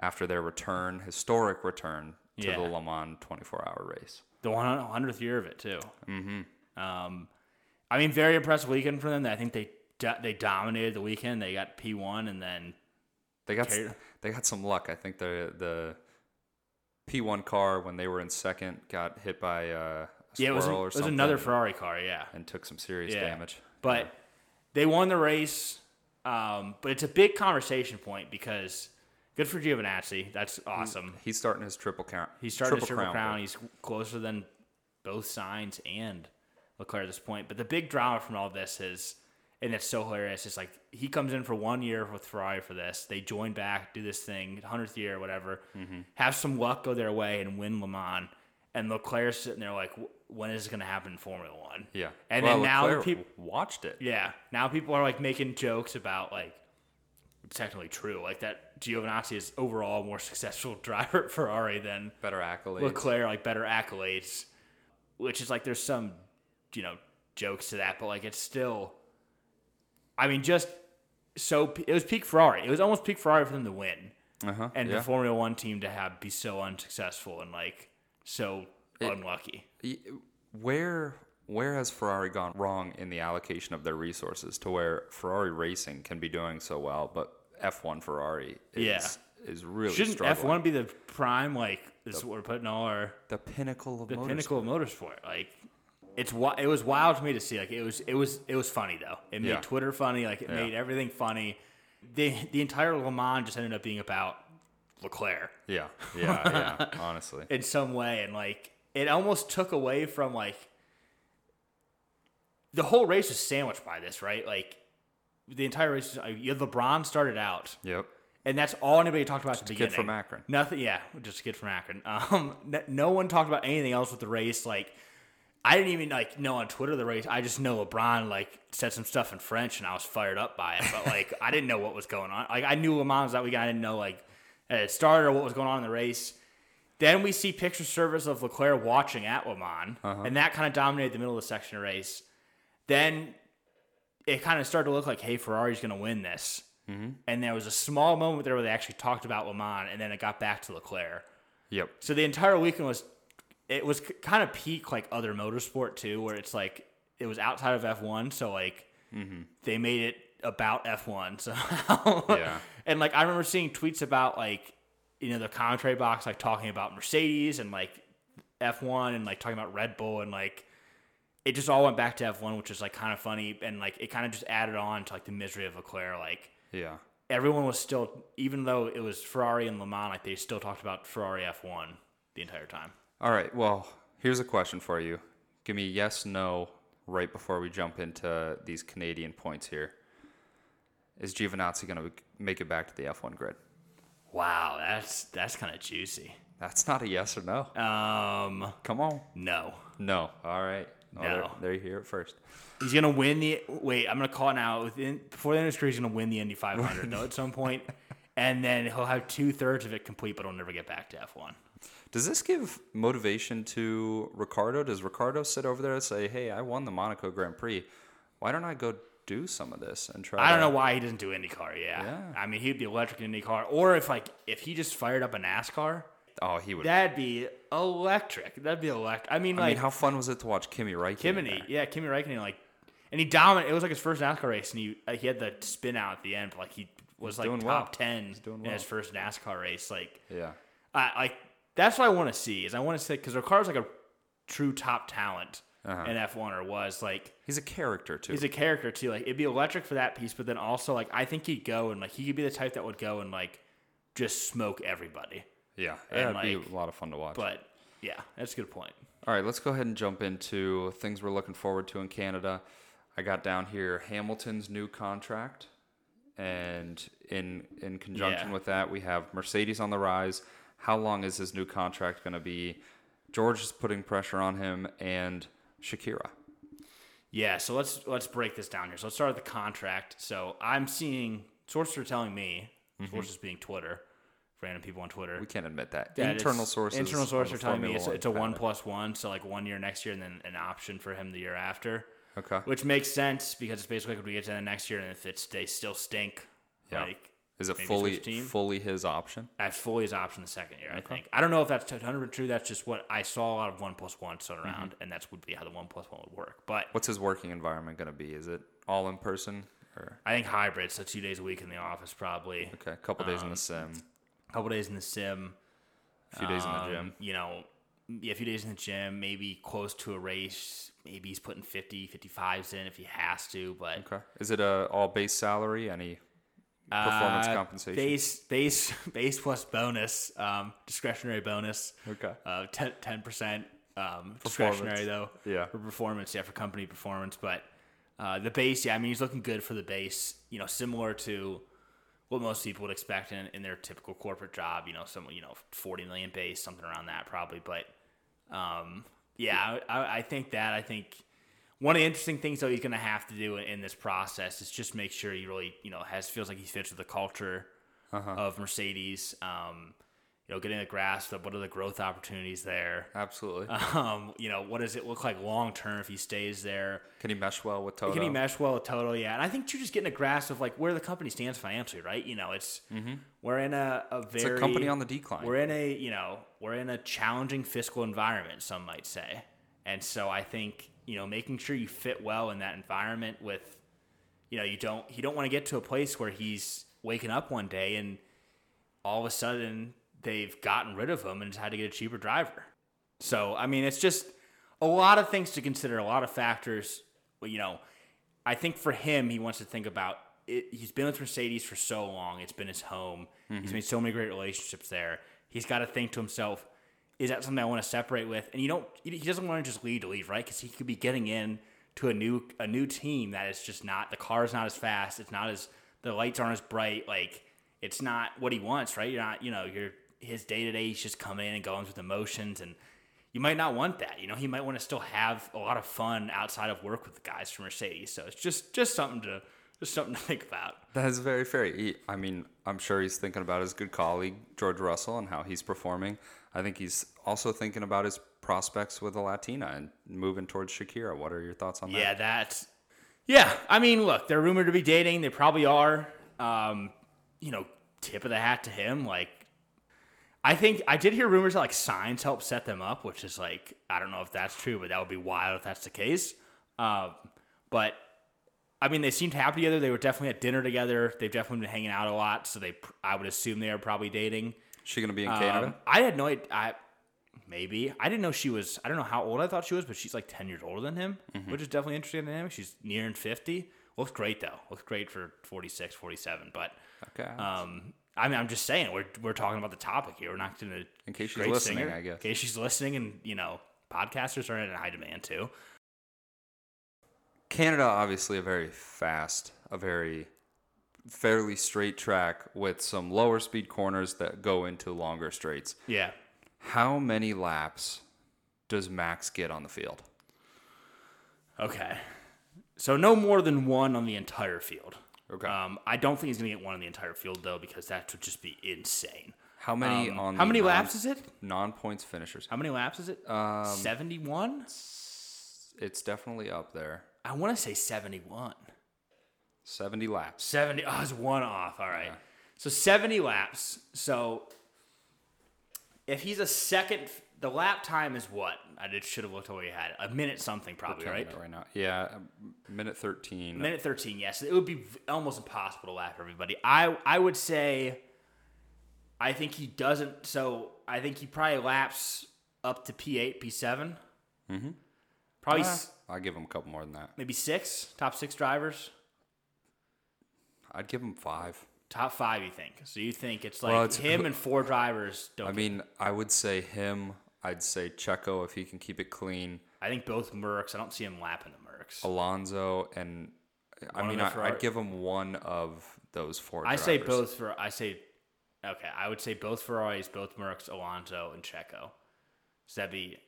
after their return, historic return to Yeah. the Le Mans 24-hour race. the one hundredth year of it too. Mm-hmm. Um, I mean, very impressive weekend for them. I think they they dominated the weekend. They got P one, and then They got Okay. they got some luck. I think the the P1 car when they were in second got hit by uh, yeah, it was, squirrel it was another Ferrari car. Yeah, and took some serious Yeah. damage. But they won the race. Um, but it's a big conversation point because good for Giovinazzi. That's awesome. He's starting his triple count. He started his triple crown crown. He's closer than both Sainz and Leclerc at this point. But the big drama from all this is, and it's so hilarious, is like he comes in for one year with Ferrari for this. They join back, do this thing, 100th year, or whatever, Mm-hmm. have some luck go their way and win Le Mans. And Leclerc's sitting there like, "Wh- when is it going to happen in Formula One? Yeah, And well, then now the Leclerc peop- watched it. Yeah. Now people are like making jokes about like it's technically true, like that Giovinazzi is overall more successful driver at Ferrari than Better accolades. Leclerc, like better accolades, which is like there's some you know jokes to that, but like it's still. I mean, just so it was peak Ferrari. It was almost peak Ferrari for them to win, uh-huh. and yeah. the Formula One team to have be so unsuccessful and like so unlucky. Where where has Ferrari gone wrong in the allocation of their resources to where Ferrari racing can be doing so well, but F1 Ferrari is Yeah. is really Shouldn't F struggling. one be the prime? Like this is what we're putting all our the pinnacle of the motorsport. pinnacle of motorsport. Like it's it was wild to me to see. Like it was it was it was funny though. It made Yeah. Twitter funny. Like it Yeah. made everything funny. The the entire Le Mans just ended up being about Leclerc Yeah, yeah, yeah. honestly, in some way, and like it almost took away from like the whole race was sandwiched by this, right? Like the entire race. is- uh, You had LeBron started out. yep. And that's all anybody talked about at the a beginning. kid from Akron. Nothing. Yeah, just a kid from Akron. Um, no one talked about anything else with the race. Like, I didn't even like know on Twitter the race. I just know LeBron like said some stuff in French, and I was fired up by it. But like, I didn't know what was going on. Like, I knew Le Mans was that weekend. I didn't know like it started or what was going on in the race. Then we see picture service of Leclerc watching at Le Mans, uh-huh. and that kind of dominated the middle of the section of race. Then it kind of started to look like, hey, Ferrari's going to win this. Mm-hmm. And there was a small moment there where they actually talked about Le Mans, and then it got back to Leclerc. Yep. So the entire weekend was, it was kind of peak like other motorsport too, where it's like it was outside of F one, so like mm-hmm. they made it about F one somehow. Yeah. and like I remember seeing tweets about like you know the commentary box like talking about Mercedes and like F one and like talking about Red Bull and like it just all went back to F one, which is like kind of funny and like it kind of just added on to like the misery of Leclerc. Like Yeah. everyone was still, even though it was Ferrari and Le Mans, like they still talked about Ferrari F one the entire time. All right. Well, here's a question for you. Give me yes, no, right before we jump into these Canadian points here. Is Giovinazzi going to make it back to the F1 grid? Wow, that's that's kind of juicy. That's not a yes or no. Um, Come on. no, No. All right. Well, No. There, there you hear it first. he's gonna win the. Wait, I'm gonna call it now. Within before the end of his career, he's gonna win the Indy 500 though at some point, and then he'll have two thirds of it complete, but he'll never get back to F1. Does this give motivation to Ricciardo? Does Ricciardo sit over there and say, "Hey, I won the Monaco Grand Prix. Why don't I go do some of this and try?" I don't to-" know why he doesn't do IndyCar. Yeah. Yeah. I mean he'd be electric in IndyCar, or if like if he just fired up a NASCAR, Oh, he would. that'd be electric. That'd be electric. I mean, I like mean, how fun was it to watch Kimi Räikkönen? Kimi, there? yeah, Kimi Räikkönen, like, and he dominated. It was like his first NASCAR race, and he like, he had the spin out at the end, but like he was like doing top well. ten doing in his first NASCAR race. Like, Yeah. I like that's what I want to see. Is I want to say because Ricciardo's like a true top talent Uh-huh. in F1 or was like He's a character too. he's a character too. Like it'd be electric for that piece, but then also like I think he'd go and like he could be the type that would go and like just smoke everybody. yeah, and, it'd like- be a lot of fun to watch. But yeah, that's a good point. All right, let's go ahead and jump into things we're looking forward to in Canada. I got down here Hamilton's new contract, and in in conjunction Yeah. with that, we have Mercedes on the rise. How long is his new contract going to be? George is putting pressure on him, and Shakira. Yeah, so let's let's break this down here. So let's start with the contract. So I'm seeing sources are telling me, mm-hmm. sources being Twitter, random people on Twitter. We can't admit that. that internal sources. Internal sources are telling me it's, it's a one plus one, so like one year next year and then an option for him the year after. Okay. Which makes sense because it's basically like we get to the next year and if it's they still stink, Yeah. like Is it fully switch team. fully his option? that's fully his option the second year. I think. I don't know if that's 100 true. That's just what I saw a lot of one plus one thrown Mm-hmm. around, and that's would be how the one plus one would work. But What's his working environment going to be? Is it all in person or I think hybrid, so two days a week in the office probably. okay, a couple days in Um, the sim, A couple days in the sim. a few days in the um, gym? You know, yeah, a few days in the gym, maybe close to a race. Maybe he's putting 50, 55s in if he has to. But Okay. Is it a all base salary? Any performance uh, compensation? base, base, base plus bonus, um, discretionary bonus. Okay. Uh, 10 percent um, discretionary though. Yeah. For performance, yeah, for company performance. But uh, the base, yeah, I mean, he's looking good for the base. You know, similar to what most people would expect in, in their typical corporate job. You know, some you know forty million base, something around that probably. But um, yeah, I, I think that I think one of the interesting things though he's going to have to do in, this process is just make sure he really you know has feels like he fits with the culture of Mercedes. Um, you know, getting a grasp of what are the growth opportunities there. Absolutely. Um, you know, what does it look like long term if he stays there? Can he mesh well with Toto? Can he mesh well with Toto? Yeah, and I think you're just getting a grasp of like where the company stands financially, right? You know, it's we're in a, a very Mm-hmm. a company on the decline. We're in a you know we're in a challenging fiscal environment, some might say, and so I think you know making sure you fit well in that environment with, you know, you don't you don't want to get to a place where he's waking up one day and all of a sudden they've gotten rid of him and just had to get a cheaper driver. So I mean, it's just a lot of things to consider, a lot of factors. But, you know, I think for him, he wants to think about. It, he's been with Mercedes for so long; it's been his home. He's mm-hmm. made so many great relationships there. He's got to think to himself, "Is that something I want to separate with?" And you don't. He doesn't want to just leave to leave, right? Because he could be getting in to a new a new team that is just not the car is not as fast. It's not as the lights aren't as bright. Like it's not what he wants, right? You're not, you know, you're his day to day. He's just coming in and going through emotions, and you might not want that. You know, he might want to still have a lot of fun outside of work with the guys from Mercedes. So it's just just something to just something to think about. That is very fair. He, I mean, I'm sure he's thinking about his good colleague George Russell and how he's performing. I think he's also thinking about his prospects with a Latina and moving towards Shakira. What are your thoughts on that? Yeah, that's yeah. I mean, look, they're rumored to be dating. They probably are. Um, you know, tip of the hat to him. Like, I think I did hear rumors that like Sainz help set them up, which is like I don't know if that's true, but that would be wild if that's the case. Um, but I mean, they seemed happy together. They were definitely at dinner together. They've definitely been hanging out a lot, so they I would assume they are probably dating. She gonna be in Um, Canada? I had no idea. I, maybe I didn't know she was. I don't know how old I thought she was, but she's like ten years older than him, Mm-hmm. which is definitely interesting dynamic. She's nearing fifty. Looks great though. Looks great for 46, 47. But Okay. um, I mean, I'm just saying we're we're talking about the topic here. We're not to. In case she's listening, I guess. In case she's listening, and you know, podcasters are in high demand too. Canada, obviously, a very fast, a very fairly straight track with some lower speed corners that go into longer straights. Yeah. How many laps does Max get on the field? Okay. So no more than one on the entire field. Okay. Um, I don't think he's going to get one on the entire field though, because that would just be insane. How many Um, on how many non- laps is it? Non-points finishers. How many laps is it? Um, Seventy-one. It's definitely up there. I want to say seventy-one. 70 laps. Seventy. Oh, I was one off. All right. So seventy laps. So if he's a second, the lap time is what? I did, should have looked at what he had. A minute something, probably right. right now. Yeah, um, minute 13. Minute thirteen. Yes, it would be almost impossible to lap everybody. I I would say. I think he doesn't. So I think he probably laps up to P8, P7. Mm-hmm. Probably Ah, s- I'd give him a couple more than that. maybe six, top six drivers. I'd give him five. Top five, you think? So you think it's like Well, it's- him and four drivers don't I mean, I would say him. I'd say Checo if he can keep it clean. I think both Mercs. I don't see him lapping the Mercs. Alonso and I One mean, I, I'd give him one of those four. I say both for. I say, okay. I would say both Ferraris, both Mercs, Alonso, and Checo. So that'd be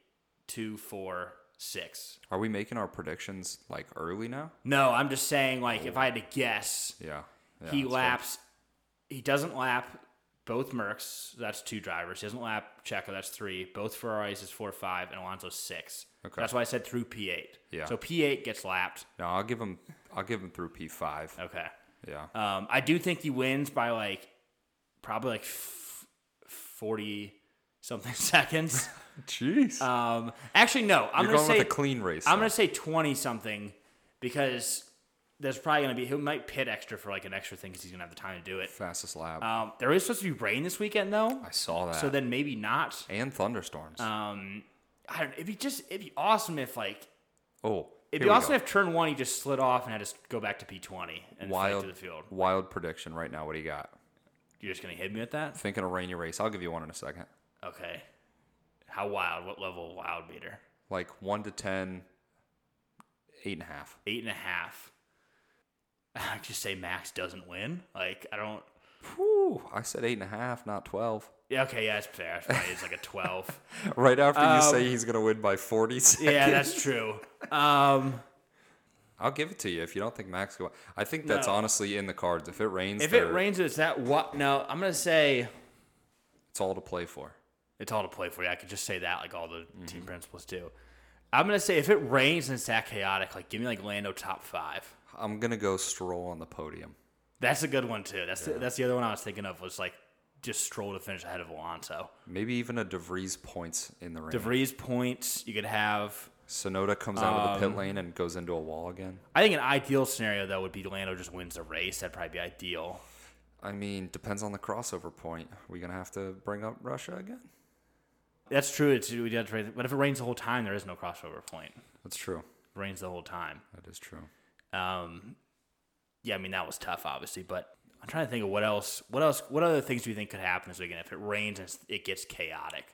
two, four, six. Are we making our predictions like early now? No, I'm just saying. Like, if I had to guess, Yeah. Yeah he laps. He doesn't lap both Mercs. That's two drivers. He doesn't lap Checo. That's three. Both Ferraris is four, five, and Alonso's six. Okay. That's why I said through P8. Yeah. So P8 gets lapped. No, I'll give him. I'll give him through P five. Okay. Yeah. Um, I do think he wins by like probably like f- forty something seconds. Jeez. Um, actually, no. I'm You're gonna going say with a clean race. I'm though. gonna say twenty something because there's probably gonna be he might pit extra for like an extra thing because he's gonna have the time to do it. fastest lap. Um, there is supposed to be rain this weekend though, I saw that. so then maybe not. and thunderstorms. Um, I don't. Know. It'd be just it'd be awesome if like oh, it'd be awesome go. if turn one he just slid off and had to go back to P twenty and wild to the field. wild prediction right now. What do you got? You're just gonna hit me with that? Thinking a rainy race. I'll give you one in a second. Okay. How wild? What level of wild meter? Like one to ten, eight and a half. Eight and a half. I just say Max doesn't win. Like I don't. Whew, I said eight and a half, not twelve. Yeah. Okay. Yeah, that's fair. It's like a twelve. right after you Um, say he's gonna win by forty seconds. yeah, that's true. Um, I'll give it to you if you don't think Max go. I think that's No. honestly in the cards. If it rains, if it rains, it's that what? No, I'm gonna say it's all to play for. it's all to play for you. I could just say that like all the Mm-hmm. team principals do. I'm gonna say if it rains and it's that chaotic, like give me like Lando top five. I'm gonna go Stroll on the podium. That's a good one too. That's the, that's the other one I was thinking of was like just Stroll to finish ahead of Alonso. Maybe even a DeVries points in the rain. DeVries points. You could have. Tsunoda comes out of the Um, pit lane and goes into a wall again. I think an ideal scenario though would be Lando just wins the race. That'd probably be ideal. I mean, depends on the crossover point. we gonna have to bring up Russia again? That's true. It's we have to but if it rains the whole time, there is no crossover point. That's true. It rains the whole time. That is true. Um, yeah, I mean that was tough, obviously, but I'm trying to think of what else. What else? What other things do you think could happen this weekend if it rains and it gets chaotic?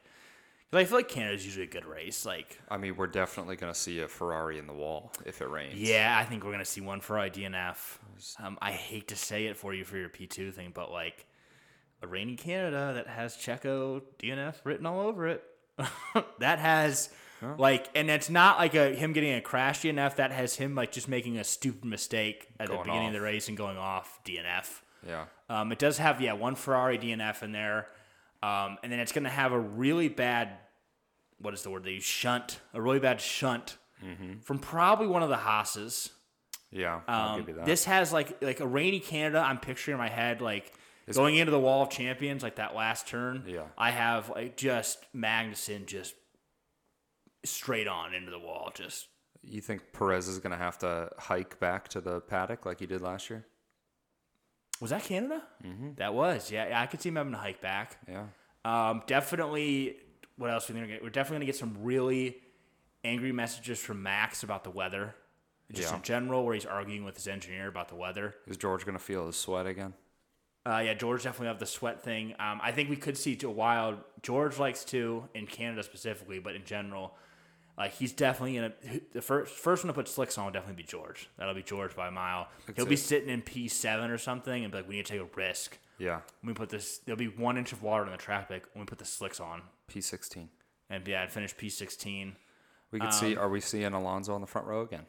Because I feel like Canada's usually a good race. Like, I mean, we're definitely gonna see a Ferrari in the wall if it rains. yeah, I think we're gonna see one for IDNF. Um, I hate to say it for you for your P2 thing, but like a rainy Canada that has Checo DNF written all over it. that has like, and it's not like a him getting a crash DNF. That has him like just making a stupid mistake at the Going beginning of the race and going off DNF. Yeah. Um, it does have yeah one Ferrari DNF in there, um, and then it's going to have a really bad what is the word they use shunt a really bad shunt from probably one of the Haas's. Yeah. I'll Um, give you that. this has like like a rainy Canada. I'm picturing in my head like going into the Wall of Champions, like that last turn. Yeah. I have like just Magnussen just straight on into the wall. Just you think Perez is gonna have to hike back to the paddock like he did last year? was that Canada? Mm-hmm. That was yeah. I could see him having to hike back. Yeah. Um, definitely. What else are we gonna get? We're definitely gonna get some really angry messages from Max about the weather, just Yeah. in general, where he's arguing with his engineer about the weather. Is George gonna feel his sweat again? Uh, yeah, George definitely have the sweat thing. Um, I think we could see a wild. George likes to in Canada specifically, but in general, like he's definitely gonna the first first one to put slicks on will definitely be George. That'll be George by a mile. He'll be sitting in P seven or something and be like, we need to take a risk. Yeah. When we put this, there'll be one inch of water in the track. Like when we put the slicks on, P16. and yeah, I'd finish P sixteen. We could Um, see. Are we seeing Alonso on the front row again?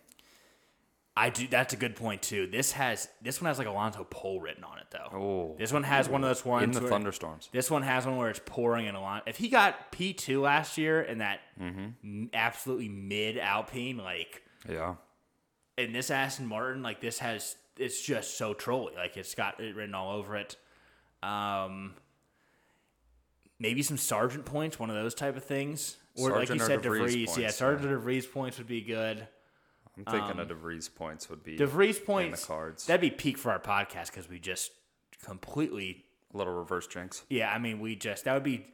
I do. That's a good point too. This has this one has like Alonso pole written on it though. Oh. This one has one of those ones In the where- thunderstorms. This one has one where it's pouring in a lot. If he got P two last year in that Mm-hmm. absolutely mid Alpine, like Yeah. in this Aston Martin, like this has it's just so trolly. Like it's got it written all over it. Um, maybe some Sargeant points, one of those type of things. Or like you said, DeVries DeVries. yeah, Sargeant or DeVries points would be good. I'm thinking of DeVries points would be DeVries points. In the cards. That'd be peak for our podcast because we just completely a little reverse jinx. Yeah, I mean, we just that would be.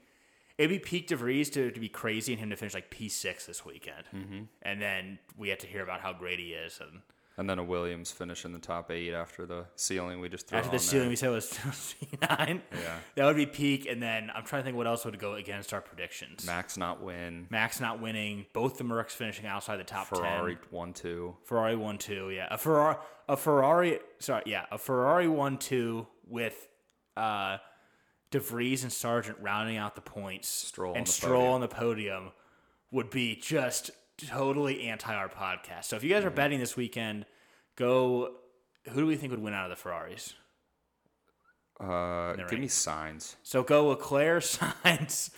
it'd be peak DeVries to, to be crazy and him to finish like P6 this weekend. Mm-hmm. And then we have to hear about how great he is. And And then a Williams finish in the top eight after the ceiling we just threw after on the ceiling there. we said was C9. Yeah. That would be peak. And then I'm trying to think what else would go against our predictions. Max not win. Max not winning. Both the Mercs finishing outside the top Ferrari 10. one two. Ferrari one two. yeah. A Ferrari, a Ferrari, sorry, yeah, a Ferrari won two with uh, DeVries and Sargeant rounding out the points, Stroll on and the Stroll podium. on the podium would be just totally anti our podcast. So if you guys are Mm-hmm. betting this weekend, go. Who do we think would win out of the Ferraris? Uh, give me Sainz. So go Leclerc, Sainz.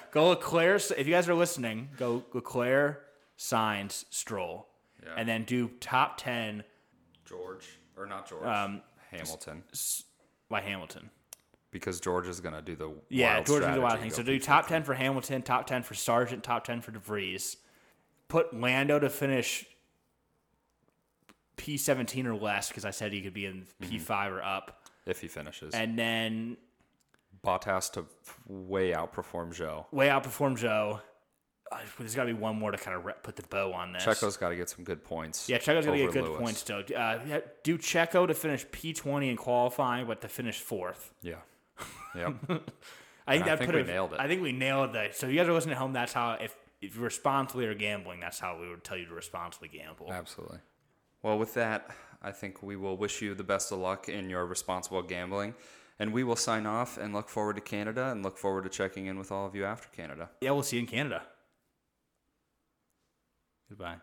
go Leclerc. If you guys are listening, go Leclerc, Sainz, Stroll, Yeah. and then do top ten George or not George? Um, Hamilton, by Hamilton. because George is gonna do the Yeah, George is a wild thing. So do top ten for Hamilton, top ten for Sargeant, top ten for DeVries. Put Lando to finish P seventeen or less because I said he could be in Mm-hmm. P five or up, if he finishes. and then Bottas to way outperform Zhou. way outperform Zhou. Uh, There's got to be one more to kind of re- put the bow on this. Checo's got to get some good points. Yeah, Checo's got to get good Lewis. points though. Uh, do Checo to finish P twenty in qualifying, but to finish fourth. Yeah. Yep. I think I that think put we it- nailed it. I think we nailed that. So you guys are listening at home. That's how if if you responsibly are gambling, that's how we would tell you to responsibly gamble. Absolutely. Well, with that, I think we will wish you the best of luck in your responsible gambling. And we will sign off and look forward to Canada and look forward to checking in with all of you after Canada. Yeah, we'll see you in Canada. Goodbye.